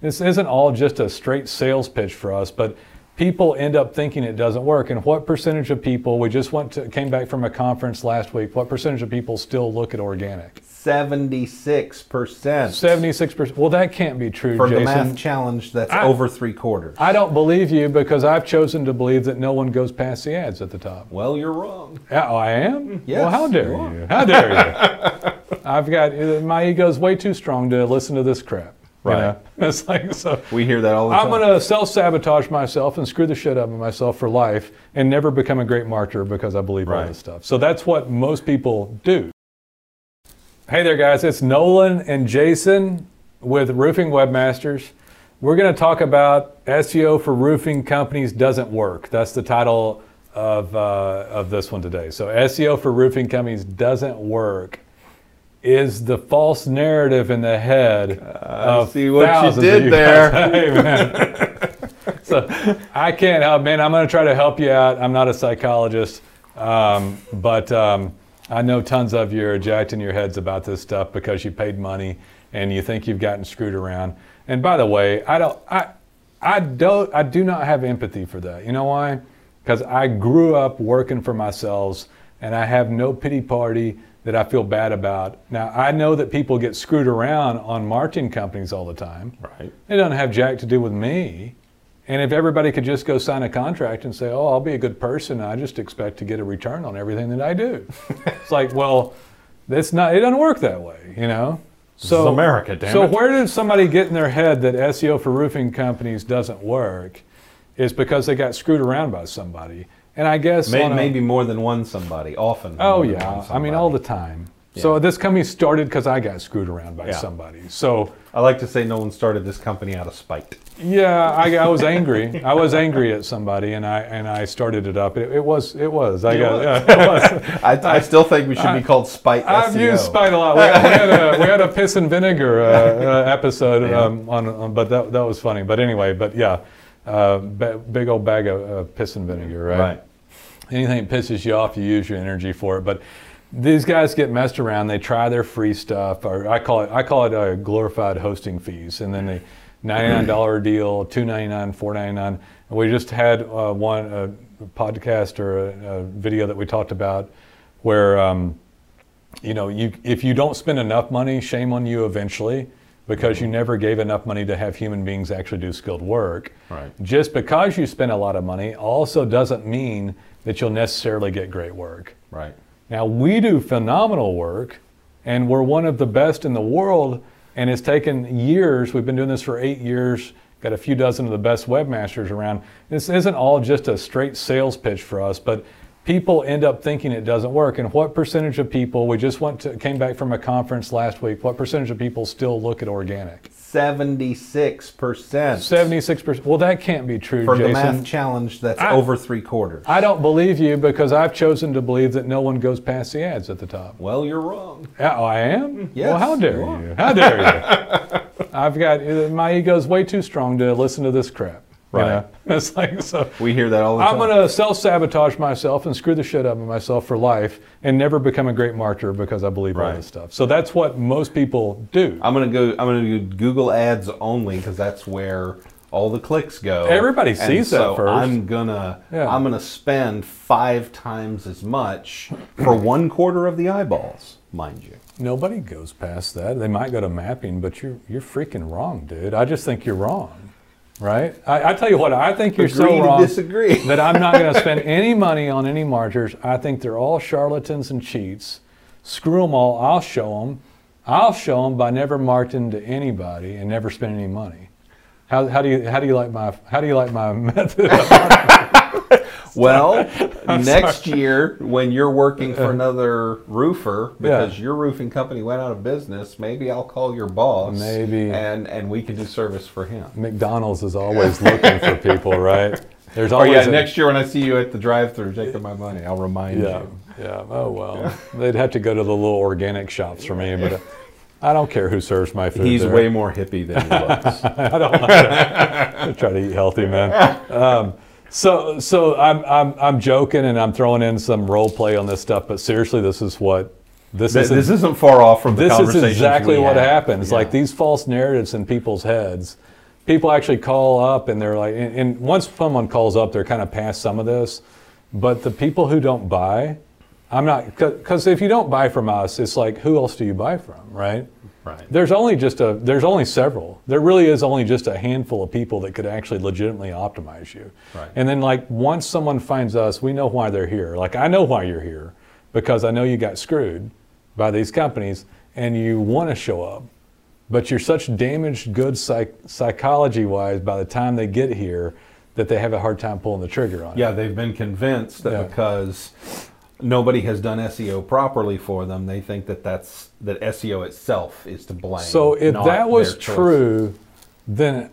this isn't all just a straight sales pitch for us, but people end up thinking it doesn't work. And what percentage of people, we just went to, came back from a conference last week, what percentage of people still look at organic? 76 percent 76%. Well, that can't be true, for Jason. the math challenge. That's I- over three quarters. I don't believe you because I've chosen to believe that no one goes past the ads at the top. well, you're wrong. Oh, I am? Yes, Well, how dare you you? How dare you? I've got, my ego's way too strong to listen to this crap. You Right. know? It's like, so. We hear that all the time. I'm going to self sabotage myself and screw the shit up of myself for life and never become a great marketer because I believe all this stuff. So that's what most people do. Hey there, guys. It's Nolan and Jason with Roofing Webmasters. We're going to talk about SEO for roofing companies doesn't work. That's the title of, uh, of this one today. So, SEO for roofing companies doesn't work is the false narrative in the head of see what you did you there. Hey, man. so I can't help, man. I'm going to try to help you out. I'm not a psychologist, um, but um, I know tons of you are jacked in your heads about this stuff because you paid money and you think you've gotten screwed around. And by the way, I don't, I, I don't, I do not have empathy for that. You know why? Because I grew up working for myself, and I have no pity party that I feel bad about. Now I know that people get screwed around on marketing companies all the time. Right. It doesn't have jack to do with me. And if everybody could just go sign a contract and say, "Oh, I'll be a good person. I just expect to get a return on everything that I do," it's like, well, that's not. It doesn't work that way, you know. So is America, damn So it. where did somebody get in their head that SEO for roofing companies doesn't work? Is because they got screwed around by somebody. And I guess May, a- maybe more than one somebody. Often. Oh yeah, I mean all the time. So this company started because I got screwed around by Yeah. somebody. So I like to say no one started this company out of spite. yeah, I, I was angry. I was angry at somebody, and I and I started it up. It, it was it was. I It got was. yeah, it was. I, I still think we should be called Spite I've SEO. used spite a lot. We, we had a we had a piss and vinegar uh, uh, episode Yeah. um, on, on, but that that was funny. But anyway, but yeah, uh, big old bag of uh, piss and vinegar, right? Right. anything that pisses you off, you use your energy for it. But these guys get messed around. They try their free stuff, or I call it I call it uh, glorified hosting fees, and then the ninety nine dollar deal, two ninety nine, four ninety nine. And we just had uh, one a podcast or a, a video that we talked about where. Um, you know, you if you don't spend enough money, shame on you eventually, because you never gave enough money to have human beings actually do skilled work. Right. Just because you spend a lot of money also doesn't mean that you'll necessarily get great work. Right. Now we do phenomenal work, and we're one of the best in the world. And it's taken years. We've been doing this for eight years. Got a few dozen of the best webmasters around. This isn't all just a straight sales pitch for us, but people end up thinking it doesn't work. And what percentage of people? We just went to, came back from a conference last week. What percentage of people still look at organic? 76 percent Seventy-six percent. Well, that can't be true, for the math challenge. That's I- over three quarters. I don't believe you because I've chosen to believe that no one goes past the ads at the top. well, you're wrong. Oh, I am? Yes, well, how dare you you? How dare you? I've got, my ego's way too strong to listen to this crap. You know? It's like, so. We hear that all the time. I'm going to self sabotage myself and screw the shit up of myself for life and never become a great marketer because I believe all Right. this stuff. So that's what most people do. I'm gonna go. I'm gonna do Google Ads only because that's where all the clicks go. Everybody And sees that so first. I'm gonna. Yeah. I'm gonna spend five times as much for one quarter of the eyeballs, mind you. Nobody goes past that. They might go to mapping, but you're, you're freaking wrong, dude. I just think you're wrong. Right? I, I tell you what, I think you're Agree so wrong. disagree. that I'm not going to spend any money on any marketers. I think they're all charlatans and cheats. Screw them all. I'll show them. I'll show them by never marketing to anybody and never spending any money. How, how do you how do you like my how do you like my method? Well, next year when you're working for another roofer because Yeah. your roofing company went out of business, maybe I'll call your boss. Maybe. and and we can do service for him. McDonald's is always looking for people, right? There's always. Oh yeah, a- next year when I see you at the drive-through taking my money, I'll remind Yeah, you. yeah. Oh well, they'd have to go to the little organic shops for me, but uh, I don't care who serves my food. He's there. way more hippie than he looks. I don't. I try to eat healthy, man. Um, so, so I'm, I'm, I'm joking and I'm throwing in some role play on this stuff, but seriously, this is what this This, is. this isn't far off from the this is exactly what had. happens. Yeah. Like these false narratives in people's heads people actually call up and they're like, and, and once someone calls up, they're kind of past some of this. But the people who don't buy, I'm not, because if you don't buy from us, it's like, who else do you buy from, right? Right. There's only just a, there's only several. There really is only just a handful of people that could actually legitimately optimize you. Right. And then like once someone finds us, we know why they're here. Like I know why you're here because I know you got screwed by these companies and you want to show up. But you're such damaged goods psych- psychology wise by the time they get here that they have a hard time pulling the trigger on it. Yeah, they've been convinced that Yeah. because nobody has done SEO properly for them, they think that that's that SEO itself is to blame. So if that was true, then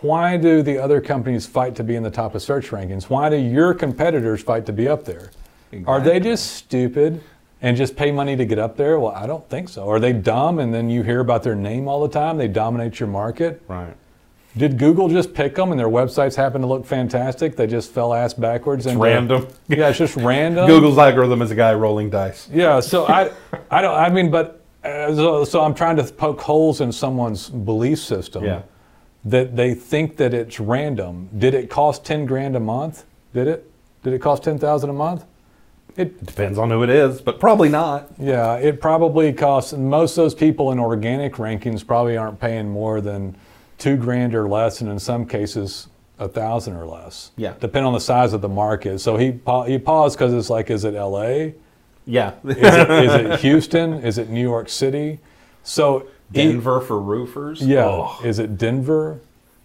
why do the other companies fight to be in the top of search rankings? Why do your competitors fight to be up there? Are they just stupid and just pay money to get up there? Well, I don't think so. Are they dumb and then you hear about their name all the time? They dominate your market? right? Did Google just pick them and their websites happen to look fantastic? They just fell ass backwards and random. Yeah, it's just random. Google's algorithm is a guy rolling dice. Yeah, so I, I don't. I mean, but uh, so, so I'm trying to poke holes in someone's belief system. Yeah. That they think that it's random. Did it cost ten grand a month? Did it? Did it cost ten thousand a month? It. Depends on who it is, but probably not. Yeah, it probably costs. Most of those people in organic rankings probably aren't paying more than two grand or less, and in some cases a thousand or less. Yeah. Depending on the size of the market. So he pa- he paused because it's like, is it L.A.? Yeah. Is it, is it Houston? Is it New York City? So Denver for roofers. yeah. Oh, Is it Denver?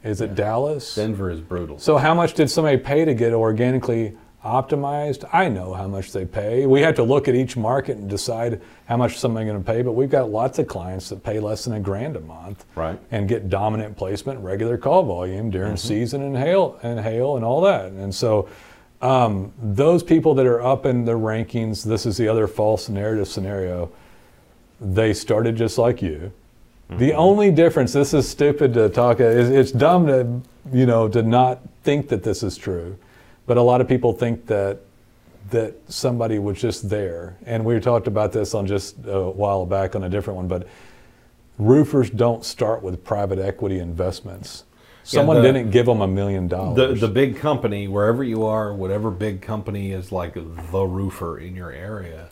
Is it Dallas? Denver is brutal. So how much did somebody pay to get organically optimized? I know how much they pay. We have to look at each market and decide how much somebody's going to pay. But we've got lots of clients that pay less than a grand a month, Right. And get dominant placement, regular call volume during season and hail and hail and all that. And so um, those people that are up in the rankings, this is the other false narrative scenario. They started just like you. The only difference, this is stupid to talk, it's dumb to, you know, to not think that this is true. But a lot of people think that that somebody was just there. And we talked about this on just a while back on a different one, but roofers don't start with private equity investments. Someone the- didn't give them a million The dollars. the big company, wherever you are, whatever big company is like the roofer in your area,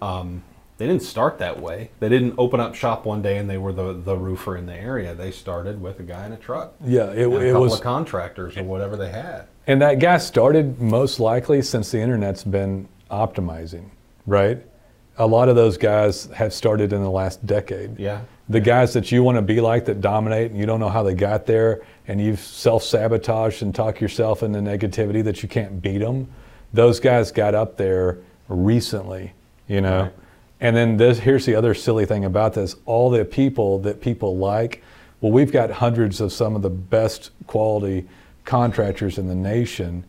um, they didn't start that way. They didn't open up shop one day and they were the, the roofer in the area. They started with a guy in a truck. Yeah, it, and a it couple was of contractors or whatever they had. And that guy started most likely since the internet's been optimizing, right? A lot of those guys have started in the last decade. Yeah. The guys that you want to be like that dominate and you don't know how they got there and you've self sabotaged and talk yourself into negativity that you can't beat them, those guys got up there recently, you know? Right. And then this, here's the other silly thing about this all the people that people like, well, we've got hundreds of some of the best quality contractors in the nation,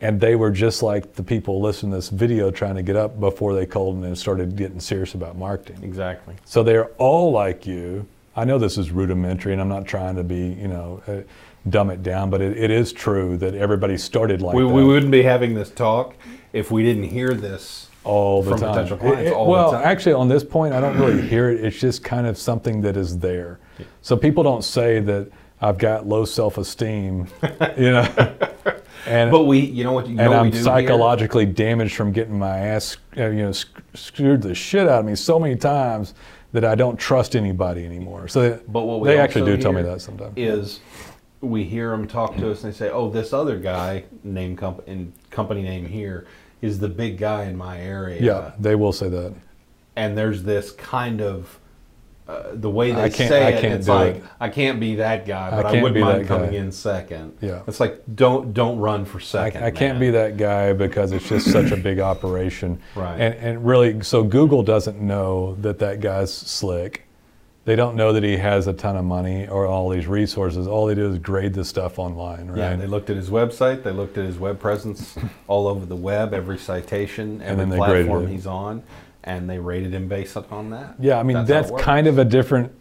and they were just like the people listening to this video trying to get up before they called and started getting serious about marketing. Exactly. So they're all like you. I know this is rudimentary, and I'm not trying to be, you know, uh, dumb it down, but it, it is true that everybody started like We, that we wouldn't be having this talk if we didn't hear this all the from time. potential clients It- it- well, time. actually, on this point, I don't really hear it. It's just kind of something that is there. So people don't say that I've got low self-esteem, you know, and But we, you know what, you know and I'm do here? psychologically damaged from getting my ass, you know, sc- screwed the shit out of me so many times that I don't trust anybody anymore. So they, But what we they actually do tell me that sometimes. Is we hear them talk to us and they say, "Oh, this other guy, name comp- and company name here, is the big guy in my area." yeah, they will say that. And there's this kind of uh, the way they I can't- say I it. can't it's do like it. I can't be that guy, but I, can't wouldn't be mind coming guy. in second. Yeah. It's like don't don't run for I, second. I can't be that guy because it's just such a big operation. Right. And, and really, so Google doesn't know that that guy's slick. They don't know that he has a ton of money or all these resources. All they do is grade the stuff online, right? Yeah, they looked at his website. They looked at his web presence all over the web, every citation, every platform he's on, and they rated him based on that. Yeah, I mean it that's, kind of a different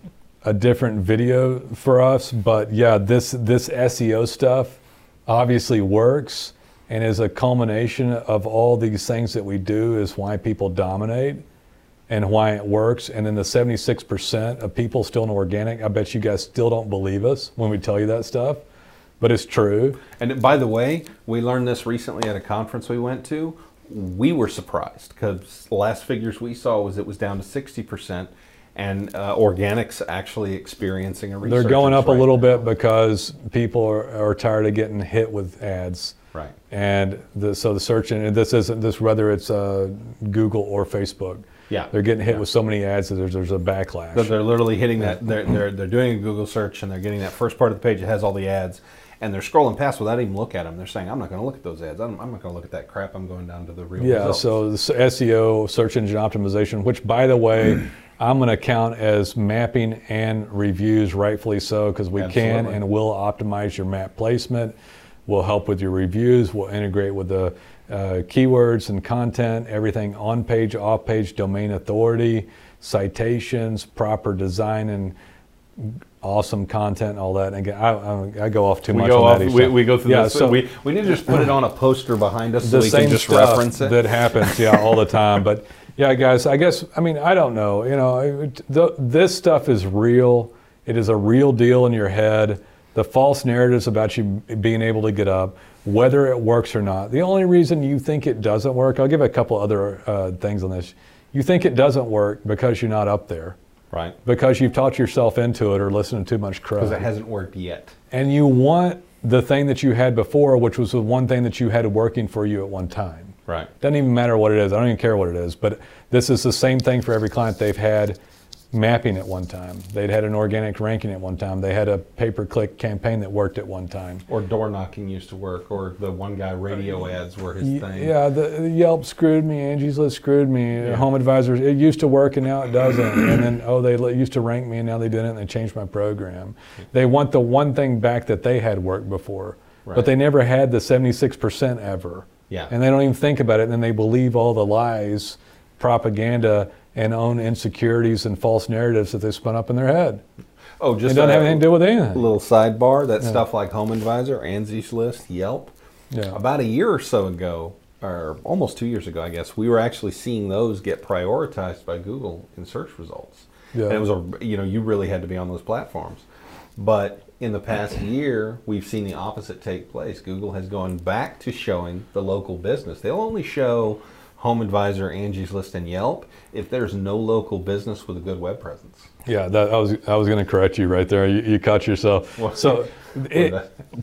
a different video for us, but yeah, this this SEO stuff obviously works and is a culmination of all these things that we do is why people dominate. and why it works. And then the 76% of people still in organic, I bet you guys still don't believe us when we tell you that stuff, but it's true. And by the way, we learned this recently at a conference we went to. We were surprised because the last figures we saw was it was down to 60%, and uh, organics actually experiencing a They're going up a little now. bit because people are, are tired of getting hit with ads. Right. And the, so the search engine, this isn't this whether it's uh, Google or Facebook. Yeah. They're getting hit Yeah. with so many ads that there's, there's a backlash. So they're literally hitting that. They're, they're, they're doing a Google search and they're getting that first part of the page that has all the ads, and they're scrolling past without even look at them. They're saying, "I'm not going to look at those ads. I'm, I'm not going to look at that crap. I'm going down to the real Yeah, results." so SEO, search engine optimization, which by the way, I'm going to count as mapping and reviews, rightfully so, because we can and will optimize your map placement. We'll help with your reviews. We'll integrate with the uh, keywords and content, everything on page, off page, domain authority, citations, proper design, and awesome content, and all that. And again, I, I, go off too we much go on off. that. We, we go through yeah, this. So, we, we need to just put it on a poster behind us so we can just reference it. that happens, yeah, all the time. But yeah, guys, I guess I mean I don't know. You know, it- the, this stuff is real. It is a real deal in your head. The false narratives about you being able to get up, whether it works or not. The only reason you think it doesn't work, I'll give a couple other uh, things on this. You think it doesn't work because you're not up there, right. because you've taught yourself into it or listened to too much crap Because it hasn't worked yet. and you want the thing that you had before, which was the one thing that you had working for you at one time. Right. Doesn't even matter what it is. I don't even care what it is. But this is the same thing for every client. They've had mapping at one time. They'd had an organic ranking at one time. They had a pay-per-click campaign that worked at one time. Or door knocking used to work, or the one guy radio uh, ads were his Y- thing. Yeah, the, the Yelp screwed me. Angie's List screwed me. HomeAdvisors, it used to work and now it doesn't. and then, oh, they used to rank me and now they didn't and they changed my program. They want the one thing back that they had worked before, Right. but they never had the 76% ever. Yeah. And they don't even think about it and then they believe all the lies, propaganda, and own insecurities and false narratives that they spun up in their head. Oh, It just doesn't a have anything to do with anything. A little sidebar. That stuff like HomeAdvisor, Angie's List, Yelp. Yeah. About a year or so ago, or almost two years ago, I guess, we were actually seeing those get prioritized by Google in search results. Yeah. And it was a, you know, you really had to be on those platforms. But in the past year, we've seen the opposite take place. Google has gone back to showing the local business. They'll only show HomeAdvisor, Angie's List, and Yelp if there's no local business with a good web presence. Yeah, that, I was I was going to correct you right there. You, you caught yourself. So, it,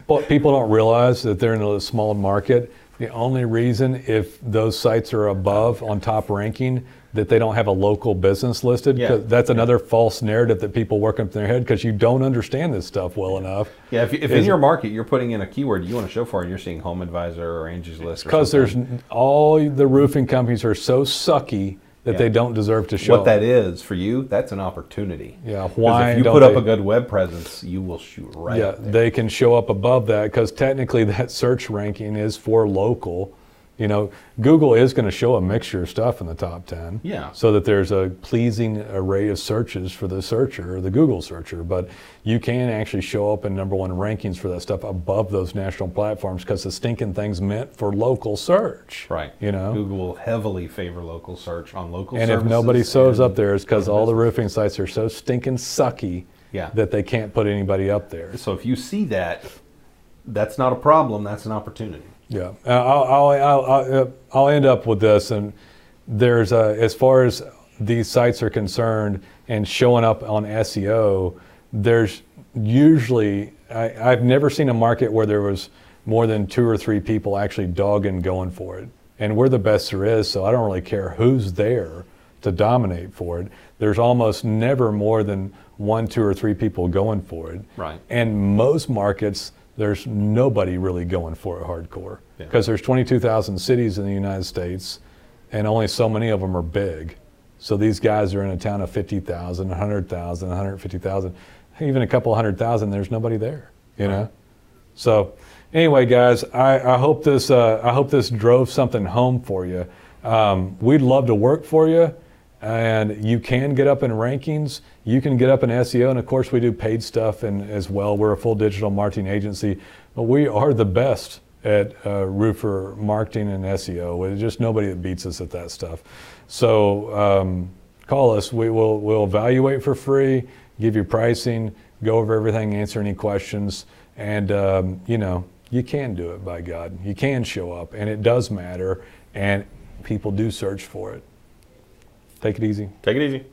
but people don't realize that they're in a small market. The only reason if those sites are above on top ranking that they don't have a local business listed, Yeah. that's another false narrative that people work up in their head because you don't understand this stuff well enough. Yeah, if, if in your market you're putting in a keyword you want to show for and you're seeing HomeAdvisor or Angie's List, Because there's all the roofing companies are so sucky that Yeah. they don't deserve to show. what that is for you, that's an opportunity. Yeah, why if you put up they- a good web presence, you will shoot right. yeah, they can show up above that because technically that search ranking is for local. You know, Google is going to show a mixture of stuff in the top 10. Yeah. So that there's a pleasing array of searches for the searcher, the Google searcher. But you can actually show up in number one rankings for that stuff above those national platforms because the stinking thing's meant for local search. right. You know? Google will heavily favor local search on local. And if nobody shows up there, it's because all the roofing sites are so stinking sucky Yeah. that they can't put anybody up there. So if you see that, that's not a problem. That's an opportunity. Yeah, Uh, I'll, I'll, I'll, I'll, I'll end up with this. And there's, uh, as far as these sites are concerned and showing up on SEO, there's usually, I, I've never seen a market where there was more than two or three people actually dogging going for it. And we're the best there is, so I don't really care who's there to dominate for it. There's almost never more than one, two, or three people going for it. Right. And most markets, there's nobody really going for it hardcore Yeah. because there's 22,000 cities in the United States, and only so many of them are big. So these guys are in a town of 50,000, 100,000, 150,000, even a couple hundred thousand. There's nobody there, you know. So anyway, guys, I, I hope this uh, I hope this drove something home for you. Um, we'd love to work for you, and you can get up in rankings. You can get up in SEO, and of course, we do paid stuff and as well. We're a full digital marketing agency, but we are the best at uh, roofer marketing and SEO. There's just nobody that beats us at that stuff. So. Um, call us. We will we'll evaluate for free, give you pricing, go over everything, answer any questions, and um, you know you can do it by God. You can show up, and it does matter, and people do search for it. Take it easy. Take it easy.